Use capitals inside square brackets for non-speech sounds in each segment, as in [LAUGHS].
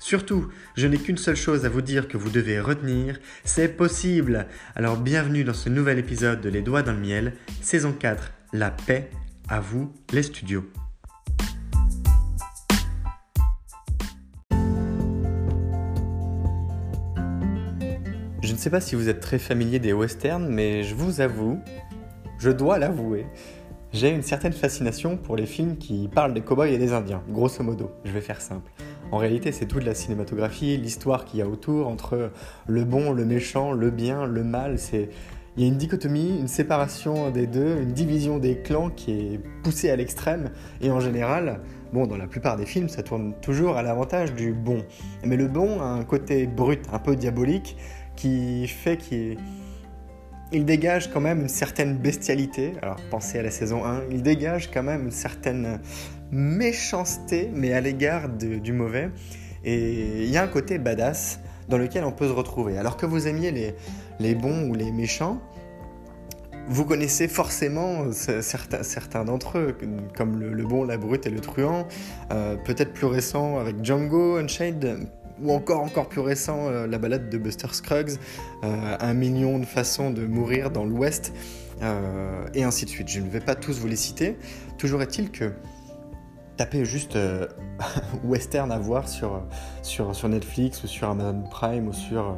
Surtout, je n'ai qu'une seule chose à vous dire que vous devez retenir, c'est possible. Alors bienvenue dans ce nouvel épisode de Les Doigts dans le Miel, saison 4, La paix, à vous les studios. Je ne sais pas si vous êtes très familier des westerns, mais je vous avoue, je dois l'avouer, j'ai une certaine fascination pour les films qui parlent des cowboys et des indiens, grosso modo, je vais faire simple. En réalité, c'est toute la cinématographie, l'histoire qu'il y a autour entre le bon, le méchant, le bien, le mal. C'est il y a une dichotomie, une séparation des deux, une division des clans qui est poussée à l'extrême. Et en général, bon, dans la plupart des films, ça tourne toujours à l'avantage du bon. Mais le bon a un côté brut, un peu diabolique, qui fait qu'il il dégage quand même une certaine bestialité. Alors pensez à la saison 1, il dégage quand même une certaine méchanceté, mais à l'égard du mauvais. Et il y a un côté badass dans lequel on peut se retrouver. Alors que vous aimiez les, bons ou les méchants, vous connaissez forcément certains, certains d'entre eux, comme le, bon, la brute et le truand, euh, peut-être plus récent avec Django Unchained, ou encore encore plus récent, euh, la balade de Buster Scruggs, euh, un million de façons de mourir dans l'Ouest, et ainsi de suite. Je ne vais pas tous vous les citer. Toujours est-il que tapez juste euh, [LAUGHS] western à voir sur, sur, sur, Netflix ou sur Amazon Prime ou sur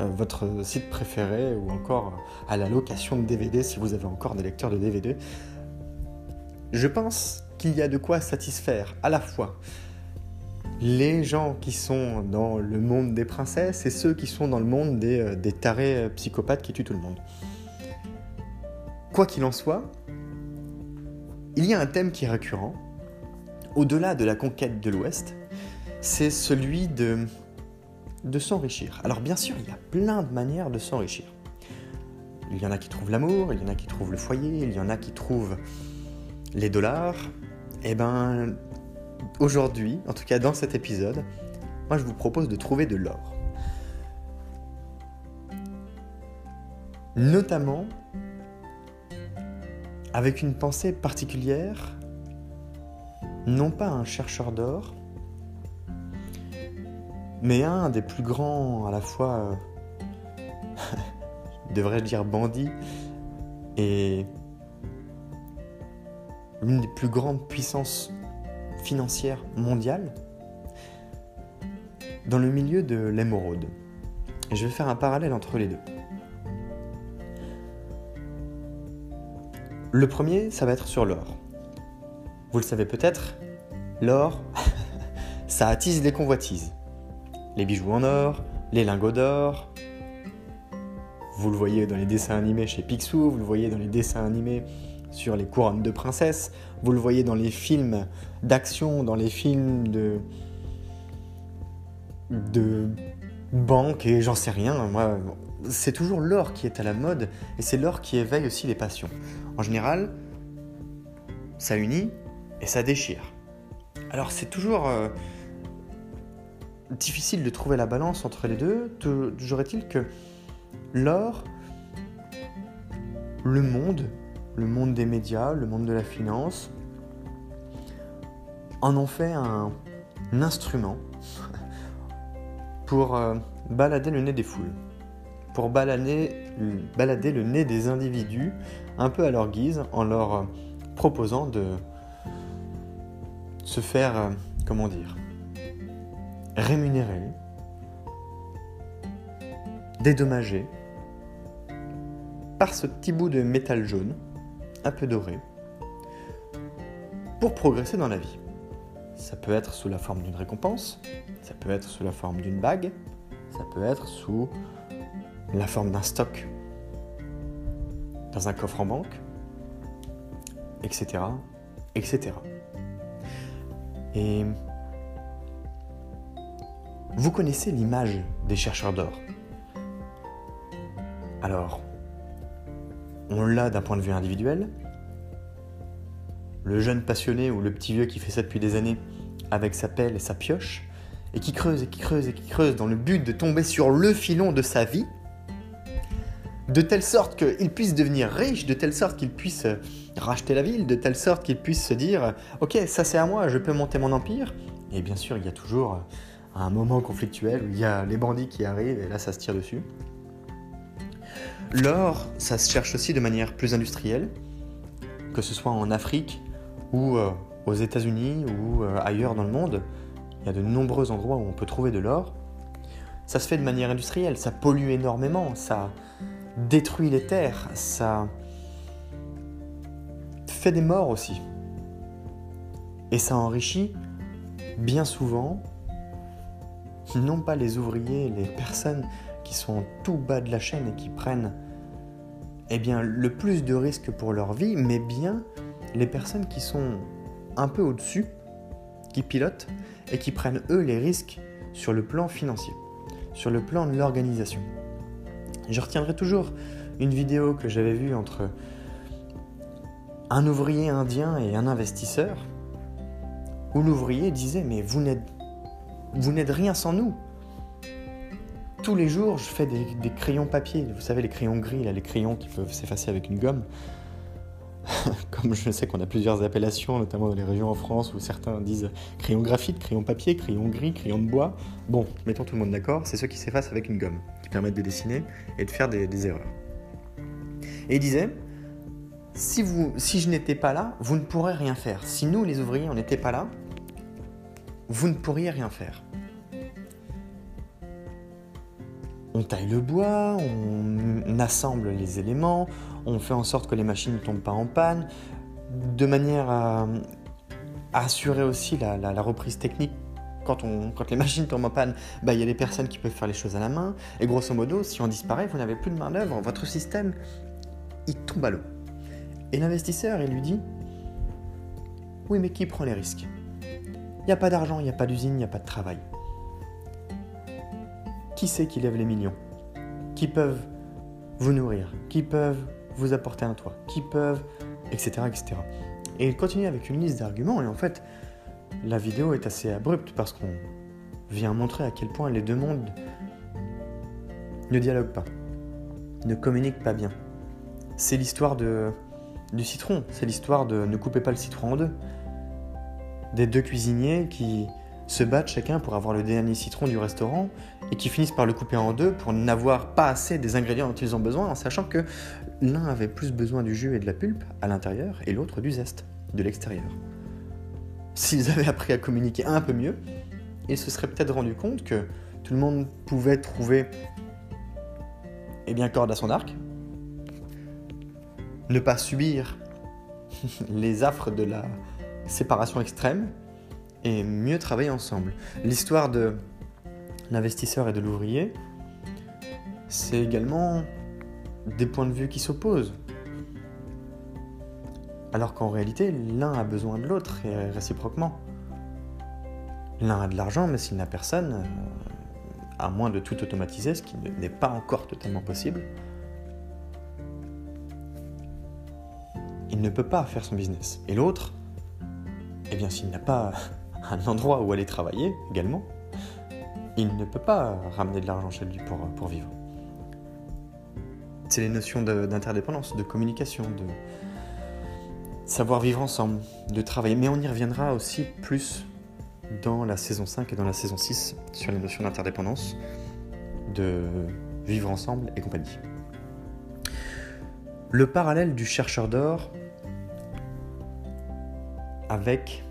euh, votre site préféré ou encore à la location de DVD si vous avez encore des lecteurs de DVD. Je pense qu'il y a de quoi satisfaire à la fois les gens qui sont dans le monde des princesses et ceux qui sont dans le monde des, euh, des tarés psychopathes qui tuent tout le monde. Quoi qu'il en soit, il y a un thème qui est récurrent, au-delà de la conquête de l'Ouest, c'est celui de, s'enrichir. Alors bien sûr, il y a plein de manières de s'enrichir. Il y en a qui trouvent l'amour, il y en a qui trouvent le foyer, il y en a qui trouvent les dollars. Eh ben, aujourd'hui, en tout cas dans cet épisode, moi je vous propose de trouver de l'or. Notamment avec une pensée particulière non pas un chercheur d'or, mais un des plus grands à la fois, euh, [LAUGHS] devrais-je dire bandits, et l'une des plus grandes puissances financières mondiales, dans le milieu de l'émeraude. Et je vais faire un parallèle entre les deux. Le premier, ça va être sur l'or. Vous le savez peut-être, l'or, [LAUGHS] ça attise les convoitises. Les bijoux en or, les lingots d'or. Vous le voyez dans les dessins animés chez Picsou, vous le voyez dans les dessins animés sur les couronnes de princesses, vous le voyez dans les films d'action, dans les films de de banque et j'en sais rien. Moi, c'est toujours l'or qui est à la mode et c'est l'or qui éveille aussi les passions. En général, ça unit et ça déchire. Alors c'est toujours euh, difficile de trouver la balance entre les deux. Toujours est-il que l'or, le monde, le monde des médias, le monde de la finance, en ont fait un, instrument pour euh, balader le nez des foules, pour balader, balader le nez des individus un peu à leur guise en leur proposant de se faire, euh, comment dire, rémunérer, dédommager par ce petit bout de métal jaune, un peu doré, pour progresser dans la vie. Ça peut être sous la forme d'une récompense, ça peut être sous la forme d'une bague, ça peut être sous la forme d'un stock dans un coffre en banque, etc. etc. Et vous connaissez l'image des chercheurs d'or. Alors, on l'a d'un point de vue individuel. Le jeune passionné ou le petit vieux qui fait ça depuis des années avec sa pelle et sa pioche, et qui creuse et qui creuse et qui creuse dans le but de tomber sur le filon de sa vie, de telle sorte qu'il puisse devenir riche, de telle sorte qu'il puisse racheter la ville, de telle sorte qu'il puisse se dire Ok, ça c'est à moi, je peux monter mon empire. Et bien sûr, il y a toujours un moment conflictuel où il y a les bandits qui arrivent et là ça se tire dessus. L'or, ça se cherche aussi de manière plus industrielle, que ce soit en Afrique ou euh, aux États-Unis ou euh, ailleurs dans le monde. Il y a de nombreux endroits où on peut trouver de l'or. Ça se fait de manière industrielle, ça pollue énormément, ça détruit les terres, ça fait des morts aussi. Et ça enrichit bien souvent non pas les ouvriers, les personnes qui sont tout bas de la chaîne et qui prennent eh bien, le plus de risques pour leur vie, mais bien les personnes qui sont un peu au-dessus, qui pilotent et qui prennent eux les risques sur le plan financier, sur le plan de l'organisation. Je retiendrai toujours une vidéo que j'avais vue entre un ouvrier indien et un investisseur, où l'ouvrier disait mais vous n'êtes rien sans nous. Tous les jours, je fais des, crayons papier. Vous savez, les crayons gris, là, les crayons qui peuvent s'effacer avec une gomme. [LAUGHS] Comme je sais qu'on a plusieurs appellations, notamment dans les régions en France où certains disent crayon graphite, crayon papier, crayon gris, crayon de bois. Bon, mettons tout le monde d'accord, c'est ceux qui s'effacent avec une gomme, qui permettent de dessiner et de faire des, erreurs. Et il disait, si, vous, si je n'étais pas là, vous ne pourrez rien faire. Si nous, les ouvriers, on n'était pas là, vous ne pourriez rien faire. On taille le bois, on assemble les éléments, on fait en sorte que les machines ne tombent pas en panne, de manière à, assurer aussi la, reprise technique. Quand, les machines tombent en panne, bah, il y a des personnes qui peuvent faire les choses à la main. Et grosso modo, si on disparaît, vous n'avez plus de main-d'œuvre, votre système, il tombe à l'eau. Et l'investisseur, il lui dit Oui, mais qui prend les risques? Il n'y a pas d'argent, il n'y a pas d'usine, il n'y a pas de travail. Qui c'est qui lève les millions? Qui peuvent vous nourrir? Qui peuvent vous apporter un toit? Qui peuvent... etc. etc. Et il continue avec une liste d'arguments et en fait, la vidéo est assez abrupte parce qu'on vient montrer à quel point les deux mondes ne dialoguent pas, ne communiquent pas bien. C'est l'histoire de, du citron, c'est l'histoire de ne coupez pas le citron en deux des deux cuisiniers qui se battent chacun pour avoir le dernier citron du restaurant et qui finissent par le couper en deux pour n'avoir pas assez des ingrédients dont ils ont besoin en sachant que l'un avait plus besoin du jus et de la pulpe à l'intérieur et l'autre du zeste de l'extérieur. S'ils avaient appris à communiquer un peu mieux, ils se seraient peut-être rendu compte que tout le monde pouvait trouver eh bien corde à son arc, ne pas subir [LAUGHS] les affres de la séparation extrême et mieux travailler ensemble. L'histoire de l'investisseur et de l'ouvrier, c'est également des points de vue qui s'opposent. Alors qu'en réalité, l'un a besoin de l'autre et réciproquement. L'un a de l'argent, mais s'il n'a personne, euh, à moins de tout automatiser, ce qui n'est pas encore totalement possible, il ne peut pas faire son business. Et l'autre, eh bien s'il n'a pas [LAUGHS] un endroit où aller travailler également, il ne peut pas ramener de l'argent chez lui pour, pour vivre. C'est les notions d'interdépendance, de communication, de savoir vivre ensemble, de travailler. Mais on y reviendra aussi plus dans la saison 5 et dans la saison 6 sur les notions d'interdépendance, de vivre ensemble et compagnie. Le parallèle du chercheur d'or avec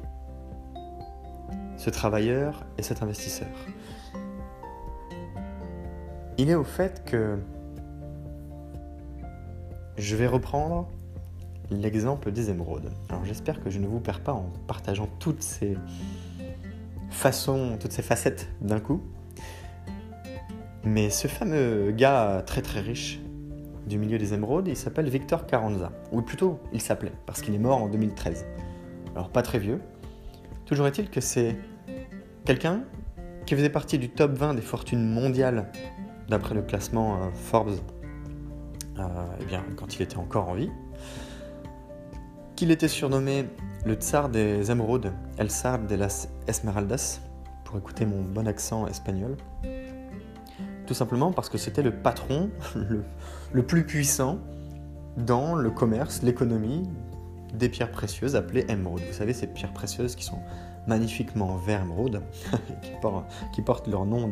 ce travailleur et cet investisseur. Il est au fait que je vais reprendre l'exemple des émeraudes. Alors j'espère que je ne vous perds pas en partageant toutes ces façons, toutes ces facettes d'un coup. Mais ce fameux gars très très riche du milieu des émeraudes, il s'appelle Victor Carranza. Ou plutôt, il s'appelait, parce qu'il est mort en 2013. Alors pas très vieux. Toujours est-il que c'est quelqu'un qui faisait partie du top 20 des fortunes mondiales d'après le classement euh, Forbes, euh, eh bien, quand il était encore en vie, qu'il était surnommé le tsar des émeraudes, El Tsar de las Esmeraldas, pour écouter mon bon accent espagnol. Tout simplement parce que c'était le patron [LAUGHS] le, plus puissant dans le commerce, l'économie des pierres précieuses appelées émeraudes. Vous savez, ces pierres précieuses qui sont magnifiquement vert émeraude, [LAUGHS] qui, portent, leur nom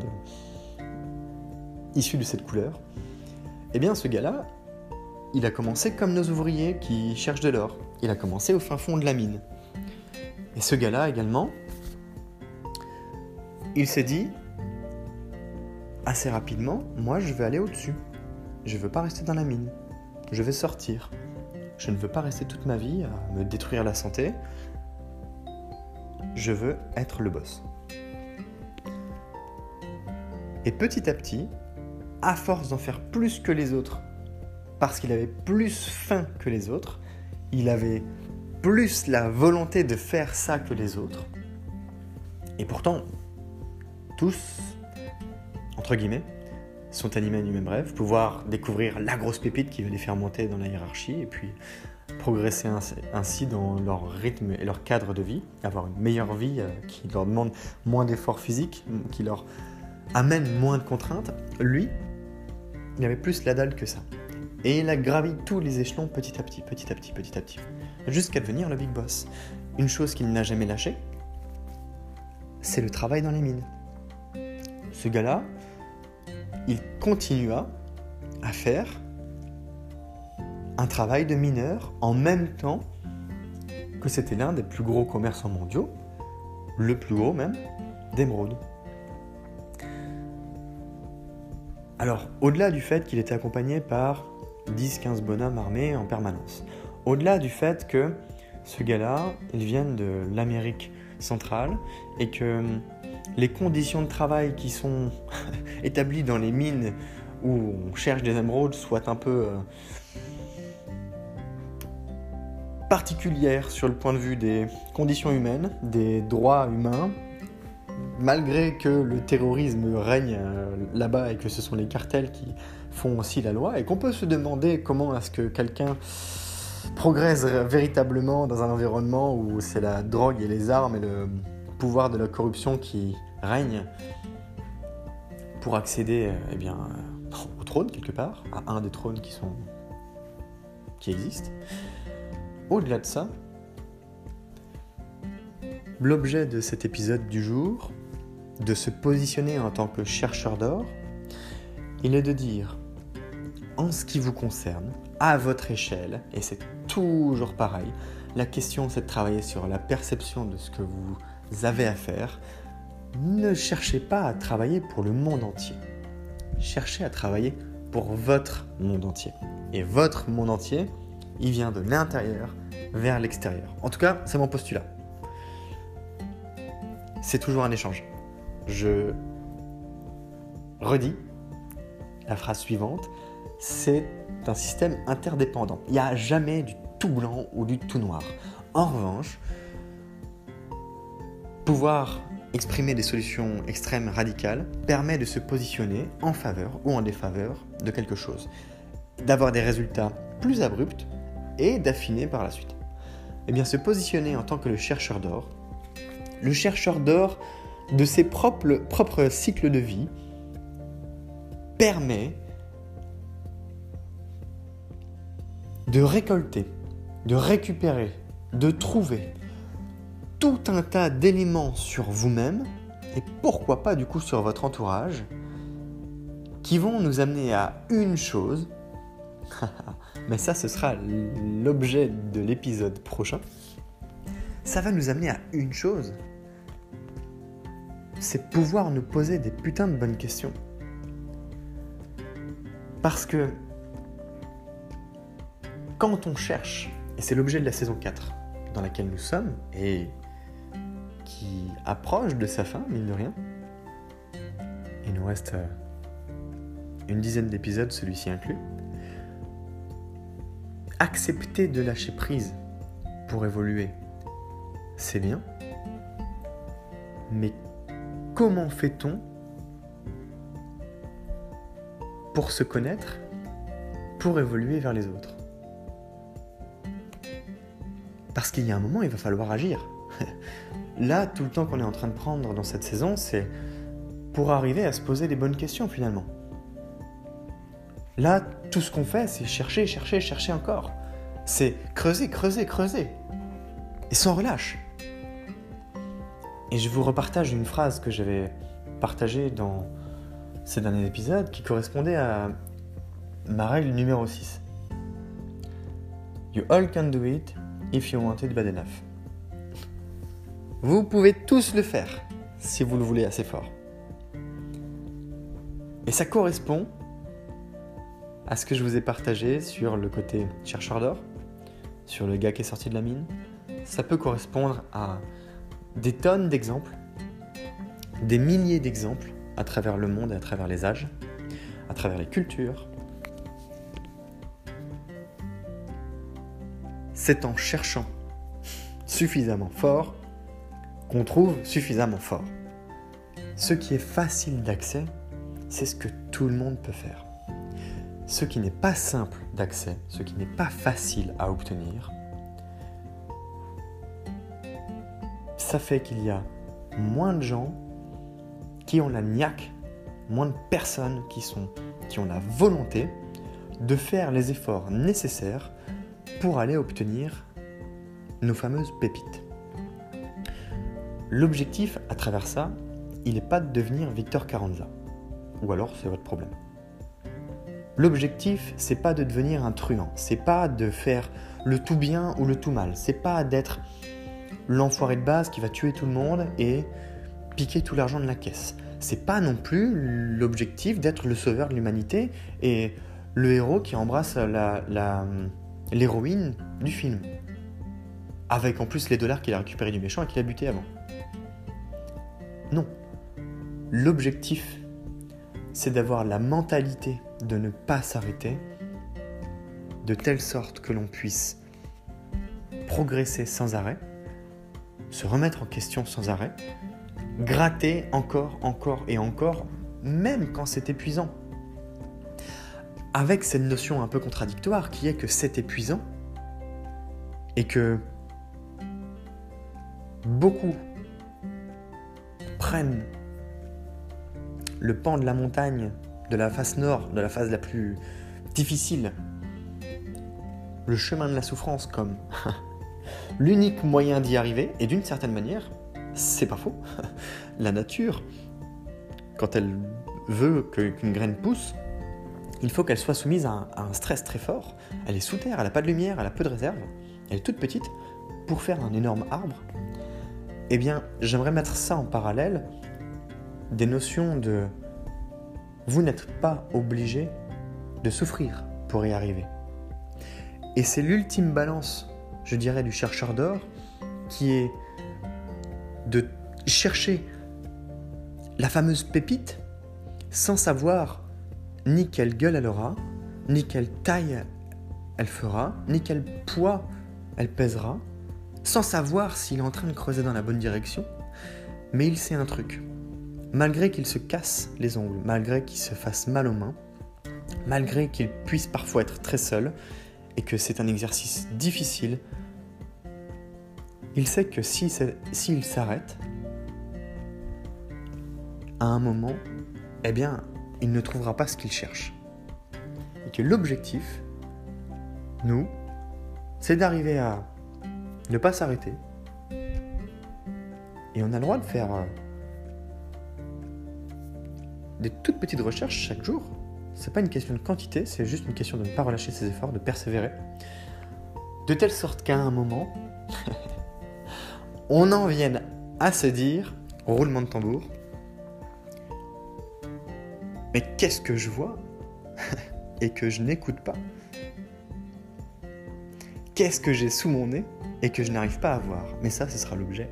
issu de cette couleur. Eh bien, ce gars-là, il a commencé comme nos ouvriers qui cherchent de l'or. Il a commencé au fin fond de la mine. Et ce gars-là également, il s'est dit, assez rapidement, moi je vais aller au-dessus. Je ne veux pas rester dans la mine. Je vais sortir. Je ne veux pas rester toute ma vie à me détruire la santé. Je veux être le boss. Et petit à petit, à force d'en faire plus que les autres, parce qu'il avait plus faim que les autres, il avait plus la volonté de faire ça que les autres. Et pourtant, tous, entre guillemets, sont animés du même rêve, pouvoir découvrir la grosse pépite qui va les faire monter dans la hiérarchie et puis progresser ainsi dans leur rythme et leur cadre de vie, avoir une meilleure vie euh, qui leur demande moins d'efforts physiques, qui leur amène moins de contraintes. Lui, il avait plus la dalle que ça. Et il a gravi tous les échelons petit à petit, petit à petit, petit à petit, jusqu'à devenir le big boss. Une chose qu'il n'a jamais lâchée, c'est le travail dans les mines. Ce gars-là, il continua à faire un travail de mineur en même temps que c'était l'un des plus gros commerçants mondiaux, le plus gros même, d'émeraude. Alors, au-delà du fait qu'il était accompagné par 10-15 bonhommes armés en permanence. Au-delà du fait que ce gars-là, il vient de l'Amérique centrale et que les conditions de travail qui sont [LAUGHS] établies dans les mines où on cherche des émeraudes soient un peu euh, particulières sur le point de vue des conditions humaines, des droits humains, malgré que le terrorisme règne euh, là-bas et que ce sont les cartels qui font aussi la loi, et qu'on peut se demander comment est-ce que quelqu'un progresse véritablement dans un environnement où c'est la drogue et les armes et le pouvoir de la corruption qui règnent pour accéder eh bien, au trône quelque part, à un des trônes qui sont qui existent. Au-delà de ça, l'objet de cet épisode du jour, de se positionner en tant que chercheur d'or, il est de dire, en ce qui vous concerne, à votre échelle, et c'est toujours pareil, la question c'est de travailler sur la perception de ce que vous avez à faire. Ne cherchez pas à travailler pour le monde entier. Cherchez à travailler pour votre monde entier. Et votre monde entier, il vient de l'intérieur vers l'extérieur. En tout cas, c'est mon postulat. C'est toujours un échange je redis la phrase suivante, c'est un système interdépendant. Il n'y a jamais du tout blanc ou du tout noir. En revanche, pouvoir exprimer des solutions extrêmes radicales permet de se positionner en faveur ou en défaveur de quelque chose, d'avoir des résultats plus abrupts et d'affiner par la suite. Eh bien, se positionner en tant que le chercheur d'or, le chercheur d'or de ses propres, propres cycles de vie, permet de récolter, de récupérer, de trouver tout un tas d'éléments sur vous-même et pourquoi pas du coup sur votre entourage qui vont nous amener à une chose. [LAUGHS] Mais ça, ce sera l'objet de l'épisode prochain. Ça va nous amener à une chose. C'est pouvoir nous poser des putains de bonnes questions. Parce que quand on cherche, et c'est l'objet de la saison 4 dans laquelle nous sommes, et qui approche de sa fin, mine de rien, il nous reste euh, une dizaine d'épisodes, celui-ci inclus, accepter de lâcher prise pour évoluer, c'est bien, mais comment fait-on pour se connaître, pour évoluer vers les autres? Parce qu'il y a un moment, il va falloir agir. [LAUGHS] Là, tout le temps qu'on est en train de prendre dans cette saison, c'est pour arriver à se poser les bonnes questions finalement. Là, tout ce qu'on fait, c'est chercher, chercher, chercher encore. C'est creuser, creuser, creuser. Et sans relâche. Et je vous repartage une phrase que j'avais partagée dans ces derniers épisodes qui correspondait à ma règle numéro 6. You all can do it if you want it bad. Vous pouvez tous le faire si vous le voulez assez fort. Et ça correspond à ce que je vous ai partagé sur le côté chercheur d'or, sur le gars qui est sorti de la mine. Ça peut correspondre à des tonnes d'exemples, des milliers d'exemples à travers le monde et à travers les âges, à travers les cultures, c'est en cherchant suffisamment fort qu'on trouve suffisamment fort. Ce qui est facile d'accès, c'est ce que tout le monde peut faire. Ce qui n'est pas simple d'accès, ce qui n'est pas facile à obtenir, ça fait qu'il y a moins de gens qui ont la niaque, moins de personnes qui, qui ont la volonté de faire les efforts nécessaires pour aller obtenir nos fameuses pépites. L'objectif à travers ça, il n'est pas de devenir Victor Carranza. Ou alors c'est votre problème. L'objectif, c'est pas de devenir un truand, c'est pas de faire le tout bien ou le tout mal, c'est pas d'être l'enfoiré de base qui va tuer tout le monde et piquer tout l'argent de la caisse. C'est pas non plus l'objectif d'être le sauveur de l'humanité et le héros qui embrasse la, la, l'héroïne du film. Avec en plus les dollars qu'il a récupérés du méchant et qu'il a buté avant. Non. L'objectif, c'est d'avoir la mentalité de ne pas s'arrêter, de telle sorte que l'on puisse progresser sans arrêt, se remettre en question sans arrêt, gratter encore, encore et encore, même quand c'est épuisant avec cette notion un peu contradictoire qui est que c'est épuisant et que beaucoup prennent le pan de la montagne de la face nord, de la face la plus difficile, le chemin de la souffrance comme [LAUGHS] l'unique moyen d'y arriver, et d'une certaine manière, c'est pas faux, [LAUGHS] la nature, quand elle veut qu'une graine pousse, il faut qu'elle soit soumise à un, stress très fort. Elle est sous terre, elle n'a pas de lumière, elle a peu de réserve, elle est toute petite pour faire un énorme arbre. Eh bien, j'aimerais mettre ça en parallèle des notions de vous n'êtes pas obligé de souffrir pour y arriver. Et c'est l'ultime balance, je dirais, du chercheur d'or qui est de chercher la fameuse pépite sans savoir ni quelle gueule elle aura, ni quelle taille elle fera, ni quel poids elle pèsera, sans savoir s'il est en train de creuser dans la bonne direction, Mais il sait un truc. Malgré qu'il se casse les ongles, malgré qu'il se fasse mal aux mains, malgré qu'il puisse parfois être très seul, et que c'est un exercice difficile, il sait que s'il s'arrête, à un moment, eh bien, il ne trouvera pas ce qu'il cherche. Et que l'objectif, nous, c'est d'arriver à ne pas s'arrêter. Et on a le droit de faire euh, des toutes petites recherches chaque jour. C'est pas une question de quantité, c'est juste une question de ne pas relâcher ses efforts, de persévérer. De telle sorte qu'à un moment, [LAUGHS] on en vienne à se dire, roulement de tambour, mais qu'est-ce que je vois [LAUGHS] et que je n'écoute pas Qu'est-ce que j'ai sous mon nez et que je n'arrive pas à voir? Mais ça, ce sera l'objet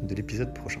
de l'épisode prochain.